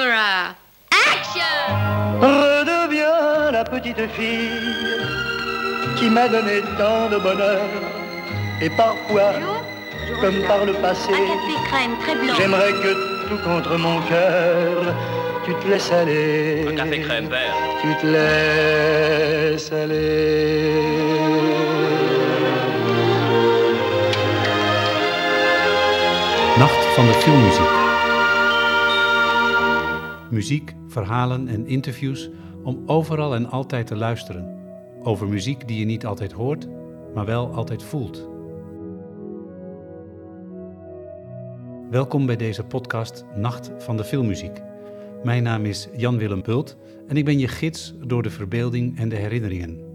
Action Redeviens la petite fille qui m'a donné tant de bonheur et parfois, Bonjour. comme par le passé, j'aimerais que tout contre mon cœur, tu te laisses aller. Un café crème vert. Tu te laisses aller. Nacht van de. muziek, verhalen en interviews om overal en altijd te luisteren. Over muziek die je niet altijd hoort, maar wel altijd voelt. Welkom bij deze podcast Nacht van de Filmmuziek. Mijn naam is Jan-Willem Pult en ik ben je gids door de verbeelding en de herinneringen.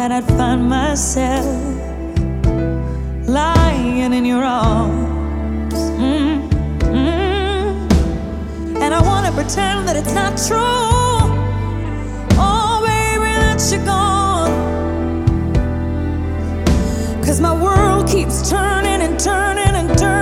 that I'd find myself lying in your arms. Mm-hmm. And I want to pretend that it's not true. Oh, baby, that you're gone. Cause my world keeps turning and turning and turning.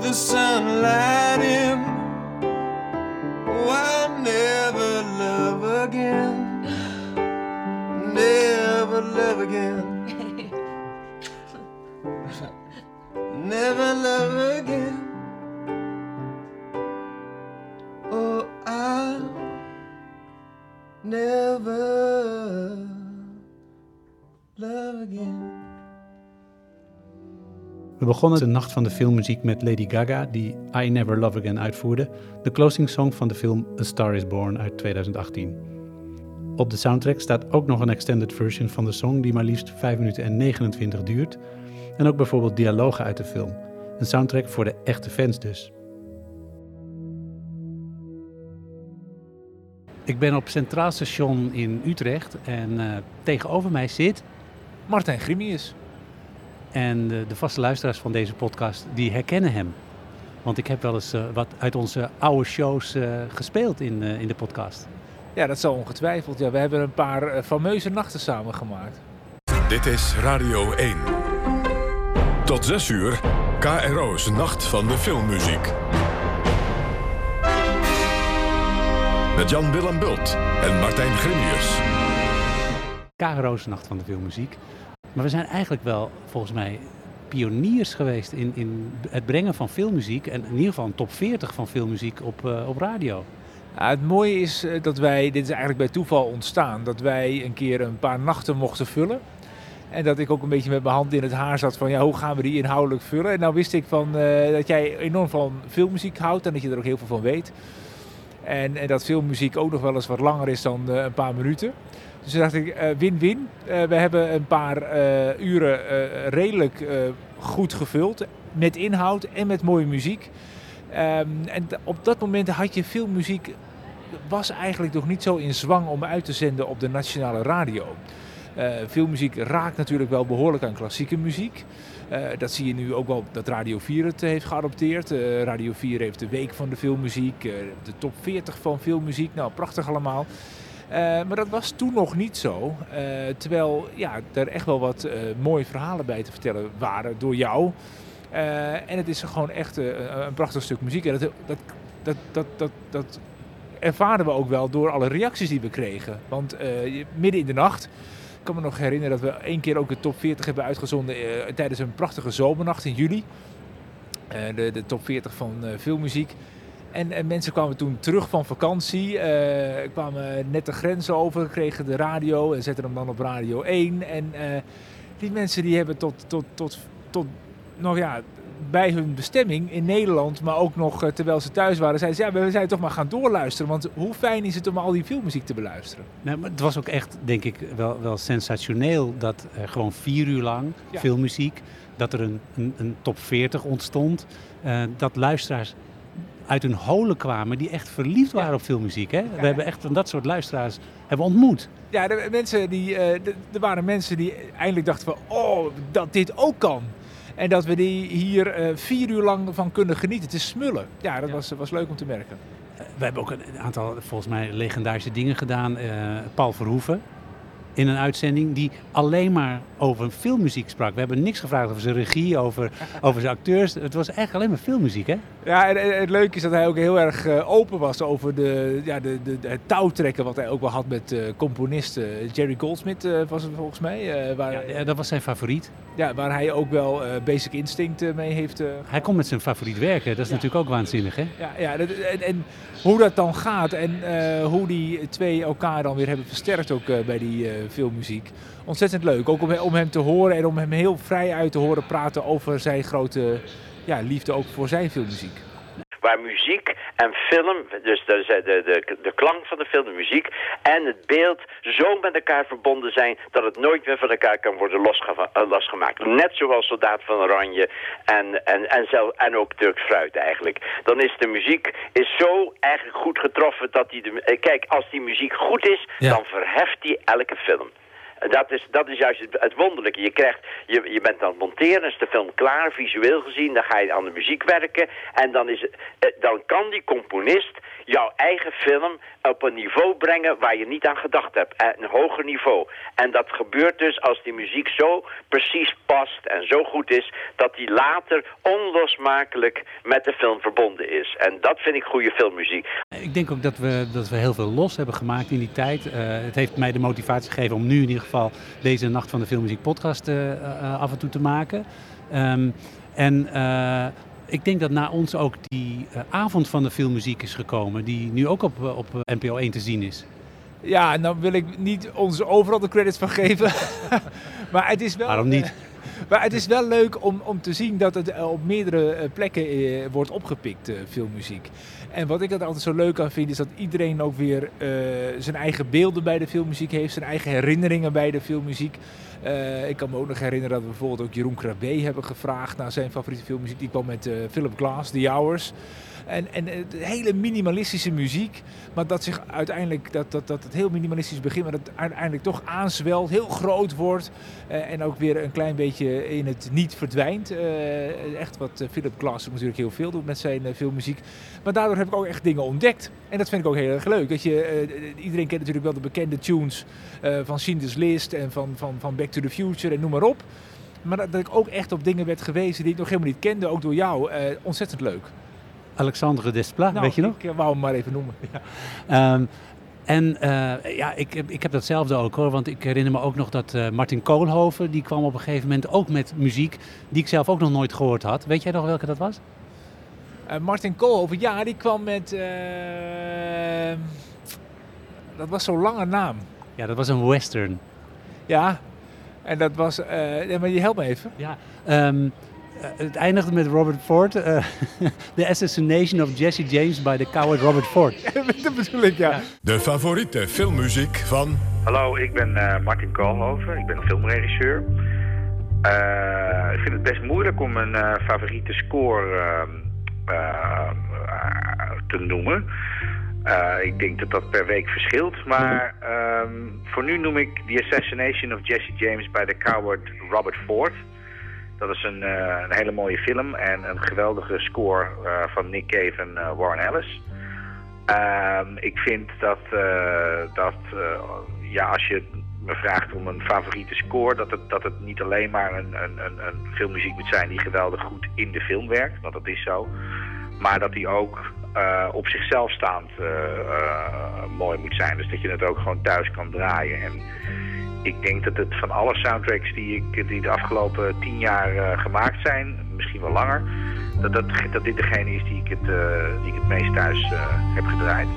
The sunlight in. Begonnen de nacht van de filmmuziek met Lady Gaga, die I Never Love Again uitvoerde, de closing song van de film A Star Is Born uit 2018. Op de soundtrack staat ook nog een extended version van de song die maar liefst 5 minuten en 29 duurt. En ook bijvoorbeeld dialogen uit de film. Een soundtrack voor de echte fans dus. Ik ben op Centraal Station in Utrecht en eh, tegenover mij zit Martijn Grimius. En de, de vaste luisteraars van deze podcast, die herkennen hem. Want ik heb wel eens eh, wat uit onze oude shows eh, gespeeld in, eh, in de podcast. Ja, dat zal ongetwijfeld. Ja, we hebben een paar fameuze nachten samen gemaakt. Dit is Radio 1. Tot 6 uur, KRO's Nacht van de Filmmuziek. Met Jan Willem Bult en Martijn Grimius. KRO's Nacht van de Filmmuziek. Maar we zijn eigenlijk wel, volgens mij, pioniers geweest in, in het brengen van filmmuziek. En in ieder geval een top 40 van filmmuziek op, eh, op radio. Het mooie is eh, dat wij, dit is eigenlijk bij toeval ontstaan, dat wij een keer een paar nachten mochten vullen. En dat ik ook een beetje met mijn hand in het haar zat van ja, hoe gaan we die inhoudelijk vullen? En nou wist ik van, eh, dat jij enorm van filmmuziek houdt en dat je er ook heel veel van weet. En, dat filmmuziek ook nog wel eens wat langer is dan een paar minuten. Dus dacht ik, eh, win-win. Eh, we hebben een paar eh, uren redelijk goed gevuld met inhoud en met mooie muziek. Ehm, en op dat moment had je filmmuziek, was eigenlijk nog niet zo in zwang om uit te zenden op de nationale radio. Eh filmmuziek raakt natuurlijk wel behoorlijk aan klassieke muziek. Dat zie je nu ook wel dat Radio 4 het heeft geadopteerd. Radio 4 heeft de week van de filmmuziek, de top 40 van filmmuziek. Nou, prachtig allemaal. Eh, maar dat was toen nog niet zo. Eh, terwijl ja, er echt wel wat eh, mooie verhalen bij te vertellen waren door jou. En het is gewoon echt een prachtig stuk muziek. En dat, dat, dat, dat, dat, dat ervaren we ook wel door alle reacties die we kregen. Want midden in de nacht, ik kan me nog herinneren dat we één keer ook de top 40 hebben uitgezonden tijdens een prachtige zomernacht in juli. De, de top 40 van eh, filmmuziek. En, en mensen kwamen toen terug van vakantie, eh, kwamen net de grens over, kregen de radio en zetten hem dan op radio 1. En eh, die mensen die hebben tot, tot, tot, tot nog ja, bij hun bestemming in Nederland, maar ook nog eh, terwijl ze thuis waren, zeiden ze, ja, we zijn toch maar gaan doorluisteren. Want hoe fijn is het om al die filmmuziek te beluisteren? Nee, maar het was ook echt, denk ik, wel, wel sensationeel dat gewoon vier uur lang Ja. filmmuziek, dat er een, een, een top 40 ontstond. dat luisteraars uit hun holen kwamen die echt verliefd waren op filmmuziek. Hè? We hebben echt van dat soort luisteraars hebben ontmoet. Ja, de mensen die, eh, er waren mensen die eindelijk dachten van, oh, dat dit ook kan. En dat we die hier eh, vier uur lang van kunnen genieten. Het is smullen. Ja, dat Ja. Was, was leuk om te merken. Eh, we hebben ook een aantal, volgens mij, legendarische dingen gedaan. Paul Verhoeven in een uitzending die alleen maar over filmmuziek sprak. We hebben niks gevraagd over zijn regie, over, over zijn acteurs. Het was eigenlijk alleen maar filmmuziek, hè? Ja, en, en het leuke is dat hij ook heel erg eh, open was over de, ja, de, de, het touwtrekken wat hij ook wel had met eh componisten. Jerry Goldsmith eh, was het volgens mij. waar, Ja, ja, ja, dat was zijn favoriet. waar hij ook wel Basic Instinct mee heeft Hij komt met zijn favoriet werken. Dat is natuurlijk ook waanzinnig, hè? Ja, ja dat- en, en hoe dat dan gaat en hoe die twee elkaar dan weer hebben versterkt ook bij die filmmuziek. Ontzettend leuk. Ook om, om hem te horen en om hem heel vrij uit te horen praten over zijn grote ja, liefde ook voor zijn filmmuziek. waar muziek en film, dus de, de, de, de klank van de film, de muziek en het beeld zo met elkaar verbonden zijn dat het nooit meer van elkaar kan worden eh, losgemaakt. Net zoals Soldaat van Oranje en, en, en, zelf, en ook Turks Fruit eigenlijk. Dan is de muziek is zo eigenlijk goed getroffen dat die... De, eh, kijk, als die muziek goed is, Ja. dan verheft die elke film. Dat is, dat is juist het, wonderlijke. Je, krijgt, je, je bent aan het monteren, is de film klaar, visueel gezien. Dan ga je aan de muziek werken. En dan, is, eh, dan kan die componist jouw eigen film op een niveau brengen waar je niet aan gedacht hebt. Eh, Een hoger niveau. En dat gebeurt dus als die muziek zo precies past en zo goed is... dat die later onlosmakelijk met de film verbonden is. En dat vind ik goede filmmuziek. Ik denk ook dat we, dat we heel veel los hebben gemaakt in die tijd. Eh, het heeft mij de motivatie gegeven om nu in ieder geval deze Nacht van de Filmmuziek podcast eh, eh, af en toe te maken. Ehm, en ik denk dat na ons ook die avond van de filmmuziek is gekomen, die nu ook op, op NPO 1 te zien is. Ja, en dan wil ik niet ons overal de credits van geven. maar het is wel... Waarom niet? Maar het is wel leuk om, om te zien dat het eh, op meerdere eh, plekken eh, wordt opgepikt, filmmuziek. En wat ik er altijd zo leuk aan vind, is dat iedereen ook weer zijn eigen beelden bij de filmmuziek heeft, zijn eigen herinneringen bij de filmmuziek. Ik kan me ook nog herinneren dat we bijvoorbeeld ook Jeroen Krabbe hebben gevraagd naar zijn favoriete filmmuziek. Die kwam met Philip Glass, The Hours. En, en eh, hele minimalistische muziek, maar dat zich uiteindelijk, dat, dat, dat het heel minimalistisch begint, maar dat het uiteindelijk toch aanzwelt, heel groot wordt eh, en ook weer een klein beetje in het niet verdwijnt. Eh, echt wat Philip Glass natuurlijk heel veel doet met zijn filmmuziek. Maar daardoor heb ik ook echt dingen ontdekt. En dat vind ik ook heel erg leuk. Dat je, iedereen kent natuurlijk wel de bekende tunes van Schindler's List en van, van, van Back to the Future en noem maar op. Maar dat, ik ook echt op dingen werd gewezen die ik nog helemaal niet kende, ook door jou. ontzettend leuk. Alexandre Desplat, Nou, weet je nog? Ik eh, wou hem maar even noemen. Ja. Ehm, en eh, ja, ik, heb- ik heb datzelfde ook hoor, want ik herinner me ook nog dat eh, Martin Koolhoven, die kwam op een gegeven moment ook met muziek die ik zelf ook nog nooit gehoord had. Weet jij nog welke dat was? Martin Koolhoven, ja, die kwam met... dat was zo'n lange naam. Ja, dat was een western. Ja, en dat was... maar je helpt me even. Ja, ehm, eh, het eindigde met Robert Ford. eh, The Assassination of Jesse James by the coward Robert Ford. dat bedoel ik, ja. De favoriete filmmuziek van Hallo, ik ben eh, Martin Koolhoven. Ik ben filmregisseur. Eh, ik vind het best moeilijk om een eh, favoriete score ehm, eh, te noemen. Eh, ik denk dat dat per week verschilt. Maar ehm, voor nu noem ik The Assassination of Jesse James by the Coward Robert Ford. Dat is een, eh, een hele mooie film en een geweldige score eh, van Nick Cave en eh, Warren Ellis. Ehm, ik vind dat, dat ja, als je me vraagt om een favoriete score, dat het, dat het niet alleen maar een, een, een, filmmuziek moet zijn die geweldig goed in de film werkt, want dat is zo. Maar dat die ook op zichzelf staand mooi moet zijn. Dus dat je het ook gewoon thuis kan draaien. En ik denk dat het van alle soundtracks die, ik, die de afgelopen tien jaar eh, gemaakt zijn, misschien wel langer, dat, dat, dat dit degene is die ik het, eh, die het meest thuis eh, heb gedraaid.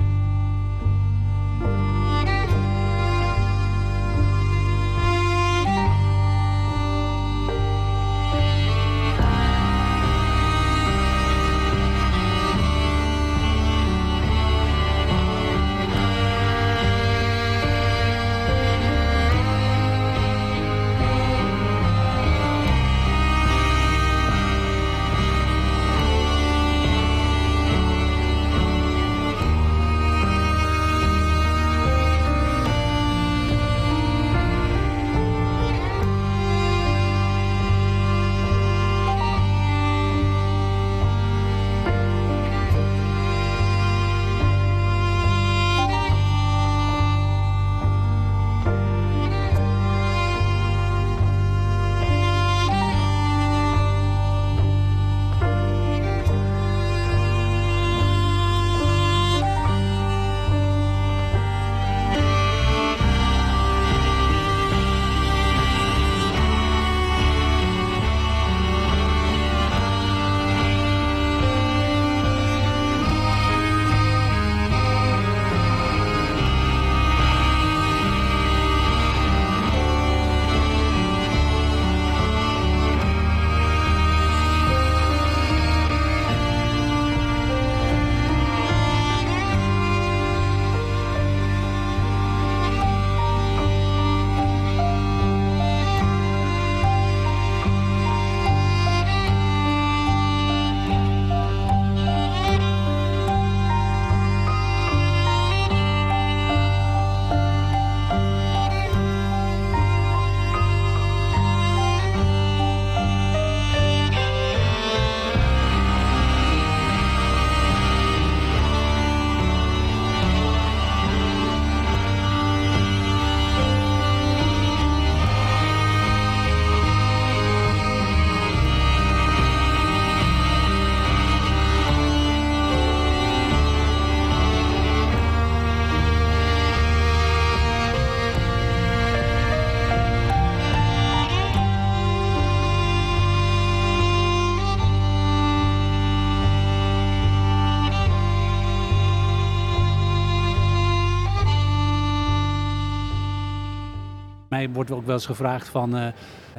Mij wordt ook wel eens gevraagd van, uh,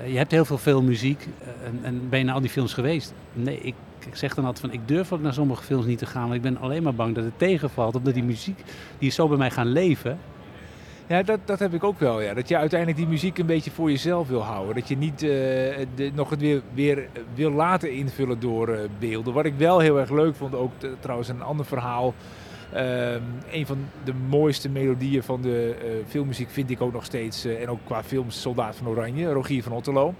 je hebt heel veel filmmuziek en, en, ben je naar al die films geweest? Nee, ik, ik zeg dan altijd van, ik durf ook naar sommige films niet te gaan, want ik ben alleen maar bang dat het tegenvalt. Omdat die muziek, die is zo bij mij gaan leven. Ja, dat, dat heb ik ook wel. Ja. Dat je uiteindelijk die muziek een beetje voor jezelf wil houden. Dat je niet de, nog het weer, weer wil laten invullen door beelden. Wat ik wel heel erg leuk vond, ook trouwens een ander verhaal. Um, een van de mooiste melodieën van de uh, filmmuziek vind ik ook nog steeds. en ook qua films Soldaat van Oranje, Rogier van Otterlo.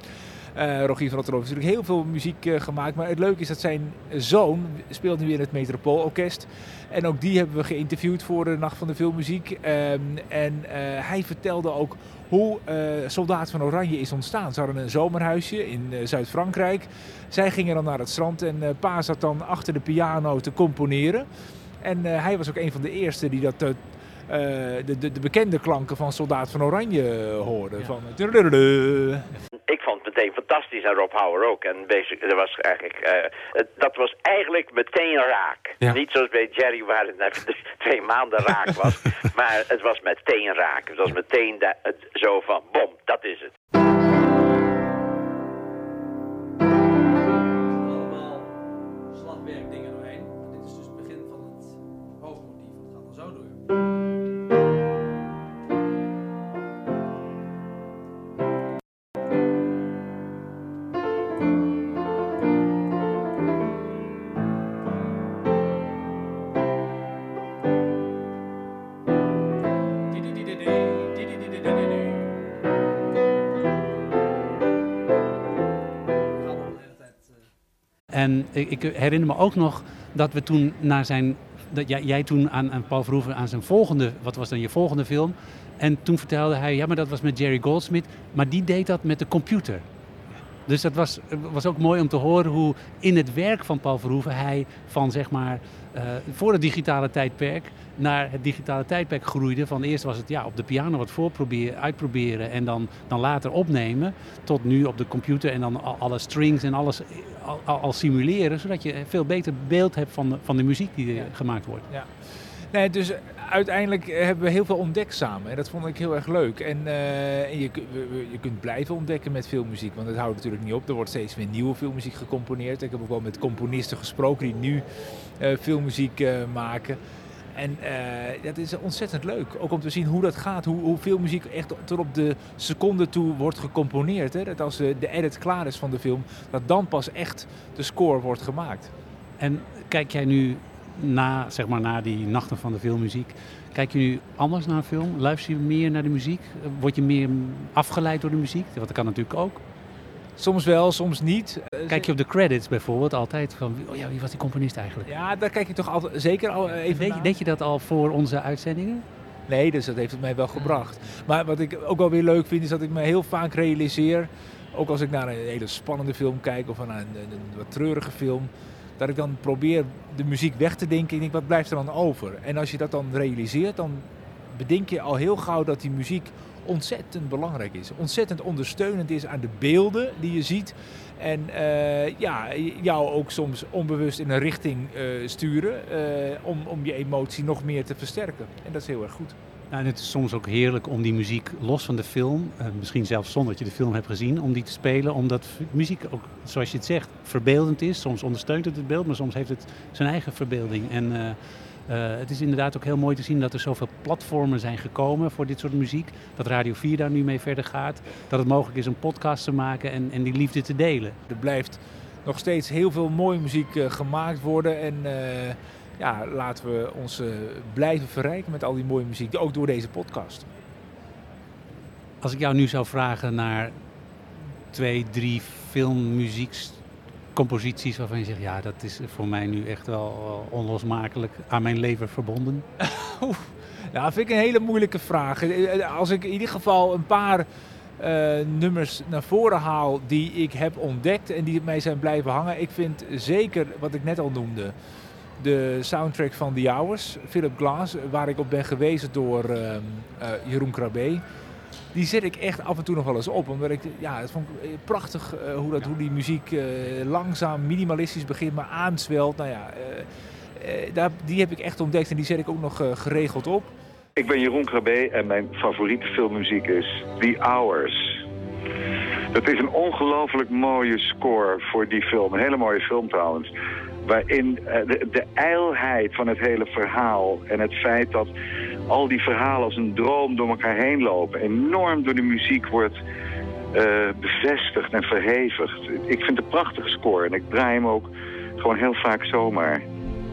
Uh, Rogier van Otterlo heeft natuurlijk heel veel muziek gemaakt. Maar het leuke is dat zijn zoon speelt nu in het Metropoolorkest. En ook die hebben we geïnterviewd voor de Nacht van de Filmmuziek. Um, en hij vertelde ook hoe Soldaat van Oranje is ontstaan. Ze hadden een zomerhuisje in Zuid-Frankrijk. Zij gingen dan naar het strand en pa zat dan achter de piano te componeren. En hij was ook een van de eerste die dat uh, de, de, de, bekende klanken van Soldaat van Oranje hoorde. Ja. Van, ik vond het meteen fantastisch en Rob Hauer ook. En basic, dat, was eigenlijk, uh, dat was eigenlijk meteen raak. Ja. Niet zoals bij Jerry waar het na twee maanden raak was. maar het was meteen raak. Het was meteen de, het, zo van, bom, dat is het. Ik, herinner me ook nog dat we toen naar zijn. Dat jij, jij toen aan, aan Paul Verhoeven aan zijn volgende. Wat was dan je volgende film? En toen vertelde hij, ja, maar dat was met Jerry Goldsmith. Maar die deed dat met de computer. Dus dat was, was ook mooi om te horen hoe in het werk van Paul Verhoeven hij van zeg maar uh, voor het digitale tijdperk naar het digitale tijdperk groeide. Van eerst was het ja, op de piano wat voorproberen, uitproberen en dan, dan later opnemen. Tot nu op de computer en dan alle strings en alles al, al, al simuleren. Zodat je veel beter beeld hebt van de, van de muziek die ja. gemaakt wordt. Ja. Nee, dus uiteindelijk hebben we heel veel ontdekt samen. En dat vond ik heel erg leuk. En, en je, je, kunt blijven ontdekken met filmmuziek. Want het houdt natuurlijk niet op. Er wordt steeds weer nieuwe filmmuziek gecomponeerd. Ik heb ook wel met componisten gesproken die nu filmmuziek uh, maken. En dat is ontzettend leuk. Ook om te zien hoe dat gaat. Hoe, hoe veel muziek echt tot op de seconde toe wordt gecomponeerd. Hè? Dat als de edit klaar is van de film, dat dan pas echt de score wordt gemaakt. En kijk jij nu na, zeg maar, na die nachten van de filmmuziek, kijk je nu anders naar een film? Luister je meer naar de muziek? Word je meer afgeleid door de muziek? Want dat kan natuurlijk ook. Soms wel, soms niet. Kijk je op de credits bijvoorbeeld altijd van, oh ja, wie was die componist eigenlijk? Ja, daar kijk je toch altijd, zeker al even Weet, deed je dat al voor onze uitzendingen? Nee, dus dat heeft het mij wel gebracht. Maar wat ik ook wel weer leuk vind, is dat ik me heel vaak realiseer, ook als ik naar een hele spannende film kijk of naar een, een, een wat treurige film, dat ik dan probeer de muziek weg te denken. Ik denk, wat blijft er dan over? En als je dat dan realiseert, dan bedenk je al heel gauw dat die muziek ontzettend belangrijk is. Ontzettend ondersteunend is aan de beelden die je ziet. En uh, ja, jou ook soms onbewust in een richting uh, sturen uh, om, om je emotie nog meer te versterken. En dat is heel erg goed. En het is soms ook heerlijk om die muziek los van de film, misschien zelfs zonder dat je de film hebt gezien, om die te spelen. Omdat muziek ook, zoals je het zegt, verbeeldend is. Soms ondersteunt het het beeld, maar soms heeft het zijn eigen verbeelding. En uh, het is inderdaad ook heel mooi te zien dat er zoveel platformen zijn gekomen voor dit soort muziek. Dat Radio 4 daar nu mee verder gaat. Dat het mogelijk is een podcast te maken en, en die liefde te delen. Er blijft nog steeds heel veel mooie muziek gemaakt worden. En ja, laten we ons blijven verrijken met al die mooie muziek. Ook door deze podcast. Als ik jou nu zou vragen naar twee, drie filmmuzieks composities waarvan je zegt, ja, dat is voor mij nu echt wel onlosmakelijk aan mijn leven verbonden? nou, vind ik een hele moeilijke vraag. Als ik in ieder geval een paar uh, nummers naar voren haal die ik heb ontdekt en die mij zijn blijven hangen. Ik vind zeker wat ik net al noemde, de soundtrack van The Hours, Philip Glass, waar ik op ben gewezen door uh, uh, Jeroen Krabbe die zet ik echt af en toe nog wel eens op. Omdat ik, ja, het vond ik prachtig uh, hoe, dat, hoe die muziek uh, langzaam, minimalistisch begint, maar aanzwelt. Nou ja, uh, daar, die heb ik echt ontdekt en die zet ik ook nog geregeld op. Ik ben Jeroen Krabbe en mijn favoriete filmmuziek is The Hours. Het is een ongelooflijk mooie score voor die film. Een hele mooie film trouwens. Waarin eh, de, de ijlheid van het hele verhaal en het feit dat al die verhalen als een droom door elkaar heen lopen... enorm door de muziek wordt eh, bevestigd en verhevigd. Ik vind het een prachtige score en ik draai hem ook gewoon heel vaak zomaar.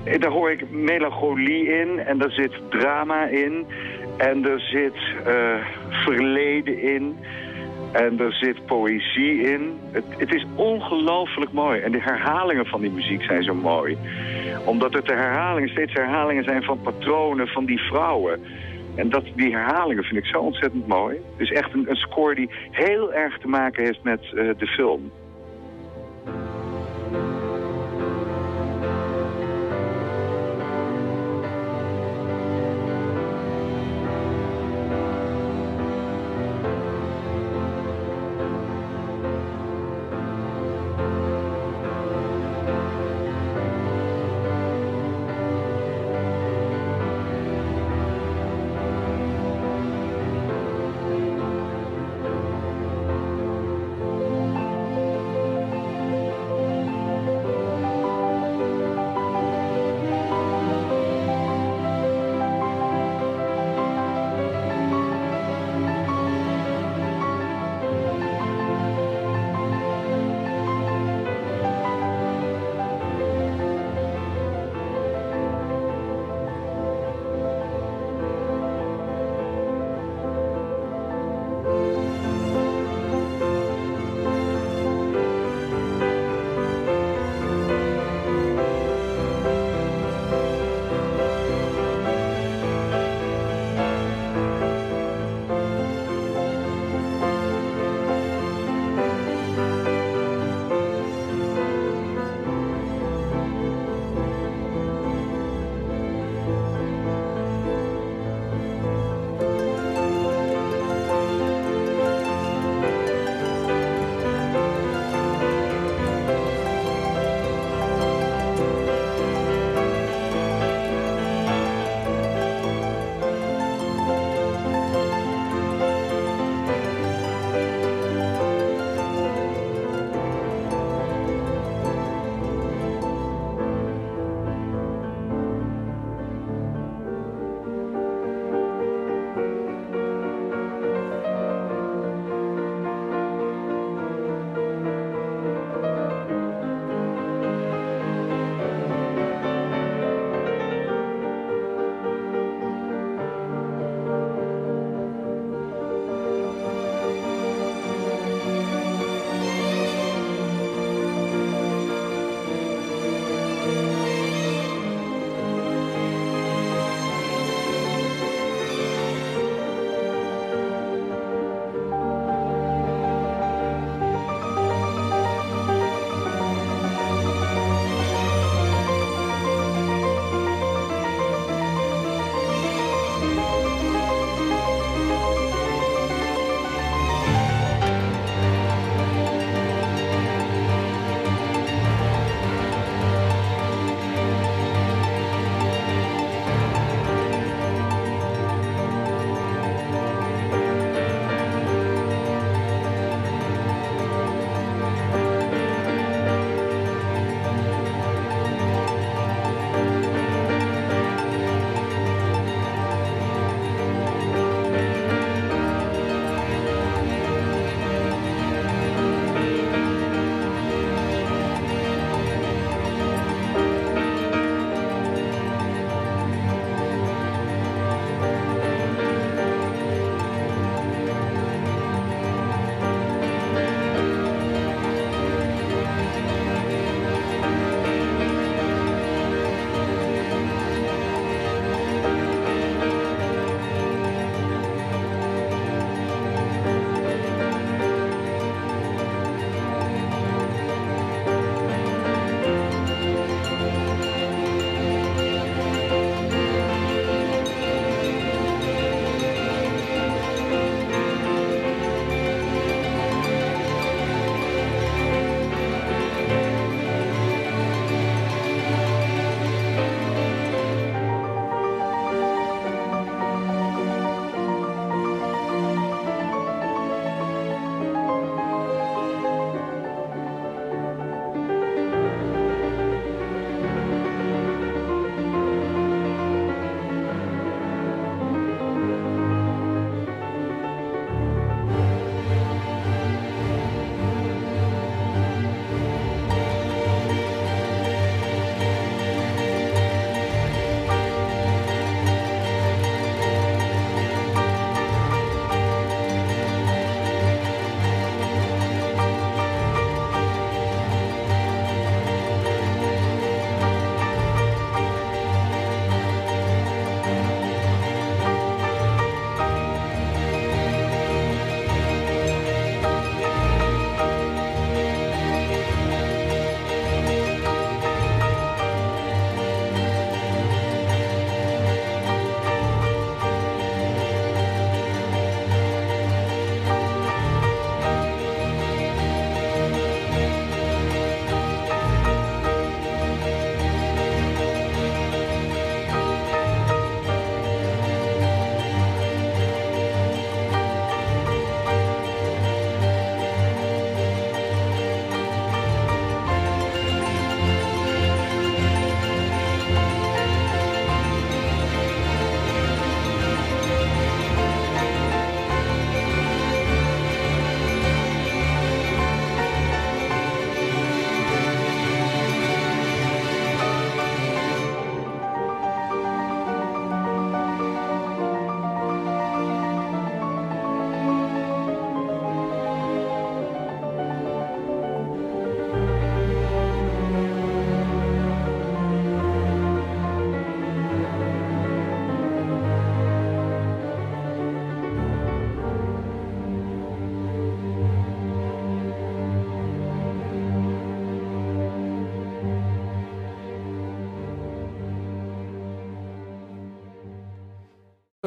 En daar hoor ik melancholie in en daar zit drama in. En er zit eh, verleden in. En er zit poëzie in. Het, het is ongelooflijk mooi. En de herhalingen van die muziek zijn zo mooi. Omdat het de herhalingen, steeds herhalingen zijn van patronen van die vrouwen. En dat, die herhalingen vind ik zo ontzettend mooi. Het is echt een, een score die heel erg te maken heeft met uh, de film.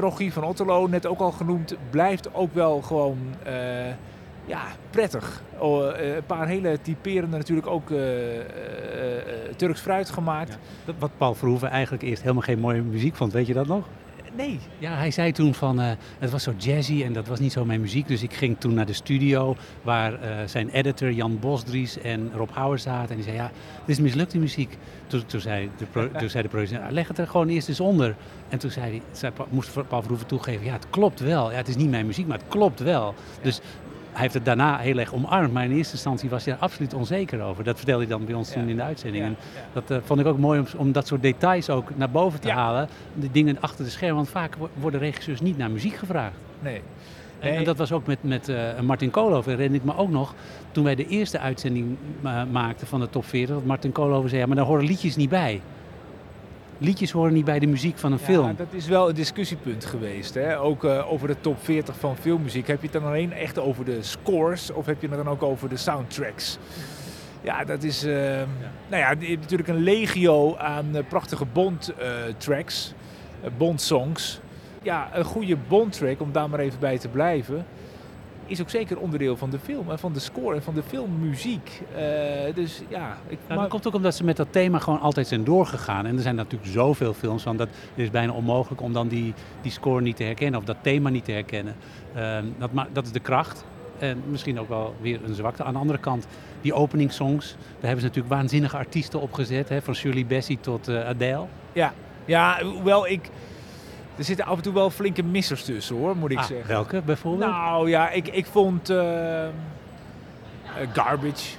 Rogie van Otterlo, net ook al genoemd, blijft ook wel gewoon eh, ja, prettig. Oh, eh, een paar hele typerende natuurlijk ook eh, Turks fruit gemaakt. Wat Paul Verhoeven eigenlijk eerst helemaal geen mooie muziek vond, weet je dat nog? Nee, Ja, hij zei toen van, eh, het was zo jazzy en dat was niet zo mijn muziek. Dus ik ging toen naar de studio waar eh, zijn editor Jan Bosdries en Rob Houwer zaten. En die zei, ja, dit is mislukte muziek. Toen, toen, zei de pro- toen zei de "Ah, leg het er gewoon eerst eens onder. En toen zei hij, zei, moest Paul Verhoeven toegeven, ja, het klopt wel. Ja, het is niet mijn muziek, maar het klopt wel. Dus hij heeft het daarna heel erg omarmd, maar in eerste instantie was hij er absoluut onzeker over. Dat vertelde hij dan bij ons toen in de uitzending. En dat eh, vond ik ook mooi om, om dat soort details ook naar boven te halen. De dingen achter de schermen, want vaak wo- worden regisseurs niet naar muziek gevraagd. nee. En, Nee. en dat was ook met, met eh, Martin Koolhoven, herinner ik me ook nog. Toen wij de eerste uitzending ma- maakten van de top 40, dat Martin Koolhoven zei, ja, maar daar horen liedjes niet bij. Liedjes horen niet bij de muziek van een Ja, film. dat is wel een discussiepunt geweest. Hè? Ook eh, over de top 40 van filmmuziek. Heb je het dan alleen echt over de scores of heb je het dan ook over de soundtracks? Ja, dat is eh, Nou ja, je hebt natuurlijk een legio aan eh, prachtige Bond-tracks, Bond-songs. Ja, een goede Bond-track, om daar maar even bij te blijven, is ook zeker onderdeel van de film en van de score en van de filmmuziek. Eh, dus ja, ik, Nou, dat komt ook omdat ze met dat thema gewoon altijd zijn doorgegaan. En er zijn natuurlijk zoveel films van dat het is bijna onmogelijk om dan die, die score niet te herkennen of dat thema niet te herkennen. Ehm, dat, dat is de kracht. En misschien ook wel weer een zwakte. Aan de andere kant, die openingssongs, daar hebben ze natuurlijk waanzinnige artiesten op gezet. Hè, van Shirley Bassey tot eh, Adele. Ja, ja, hoewel ik... Er zitten af en toe wel flinke missers tussen hoor, moet ik Ah, zeggen. welke bijvoorbeeld? Nou ja, ik, ik vond eh, eh, Garbage.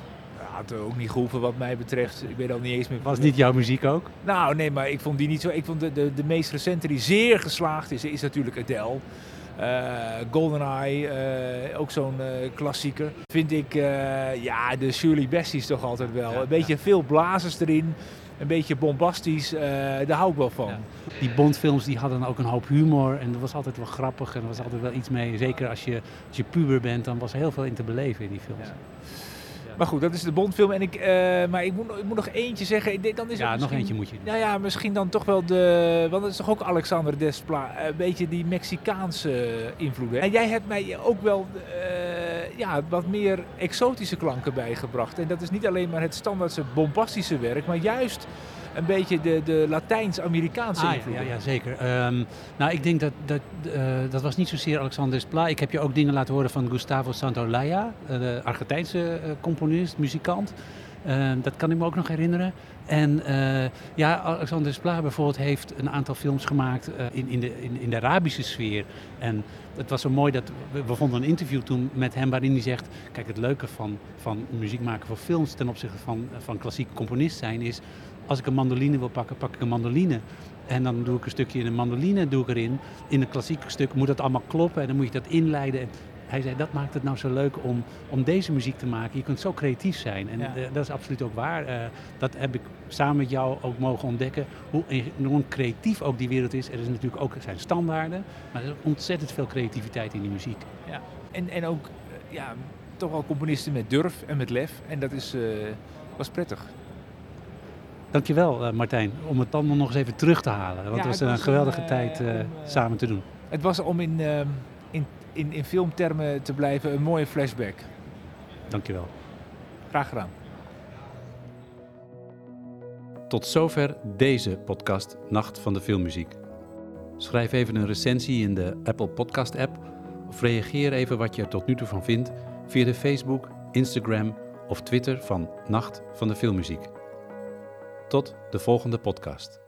Had ook niet gehoeven wat mij betreft. Ik weet al niet eens meer. Was niet jouw muziek ook? Nou nee, maar ik vond die niet zo. Ik vond de, de, de meest recente die zeer geslaagd is, is natuurlijk Adele. Eh GoldenEye, eh, ook zo'n eh, klassieker. Vind ik, ja, de Shirley Bassey's toch altijd wel. Ja, een beetje veel blazers erin. Een beetje bombastisch. eh, daar hou ik wel van. Die Bondfilms die hadden ook een hoop humor en dat was altijd wel grappig en er was altijd wel iets mee. Zeker als je, als je puber bent, dan was er heel veel in te beleven in die films. Maar goed, dat is de Bondfilm. En ik, eh, maar ik moet, ik moet nog eentje zeggen. Ik dan is Ja, nog eentje moet je doen. Nou ja, misschien dan toch wel de... Want het is toch ook Alexander Despla. Een beetje die Mexicaanse invloeden. En jij hebt mij ook wel eh, ja, wat meer exotische klanken bijgebracht. En dat is niet alleen maar het standaardse bombastische werk. Maar juist een beetje de, de Latijns-Amerikaanse Ah, ja, invloeden. ja, ja, zeker. Ehm, nou, ik denk dat dat, eh, dat was niet zozeer Alexander Desplat. Ik heb je ook dingen laten horen van Gustavo Santaolalla, eh, de Argentijnse eh, componist, muzikant. Ehm, dat kan ik me ook nog herinneren. En ja, Alexander Desplat bijvoorbeeld heeft een aantal films gemaakt in, in, de, in, in de Arabische sfeer. En het was zo mooi dat we, we vonden een interview toen met hem waarin hij zegt: Kijk, het leuke van, van muziek maken voor films ten opzichte van, van klassiek componist zijn is. Als ik een mandoline wil pakken, pak ik een mandoline. En dan doe ik een stukje in een mandoline doe ik erin. In een klassiek stuk moet dat allemaal kloppen en dan moet je dat inleiden. En hij zei, dat maakt het nou zo leuk om, om deze muziek te maken. Je kunt zo creatief zijn. En Ja. eh, dat is absoluut ook waar. Eh, dat heb ik samen met jou ook mogen ontdekken. Hoe enorm creatief ook die wereld is. Er is natuurlijk ook zijn standaarden. Maar er is ontzettend veel creativiteit in die muziek. Ja. En, en ook eh, ja, toch wel componisten met durf en met lef. En dat is, was prettig. Dankjewel uh, Martijn, om het allemaal nog eens even terug te halen. Want Ja, het was het een was geweldige een, tijd eh, uh, om, uh, samen te doen. Het was om in, uh, in, in, in filmtermen te blijven een mooie flashback. Dankjewel. Graag gedaan. Tot zover deze podcast Nacht van de Filmmuziek. Schrijf even een recensie in de Apple Podcast app of reageer even wat je er tot nu toe van vindt via de Facebook, Instagram of Twitter van Nacht van de Filmmuziek. Tot de volgende podcast.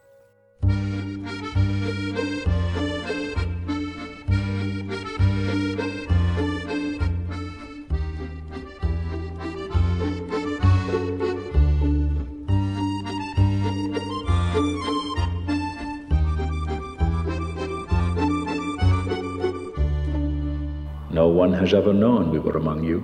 No one has ever known we were among you.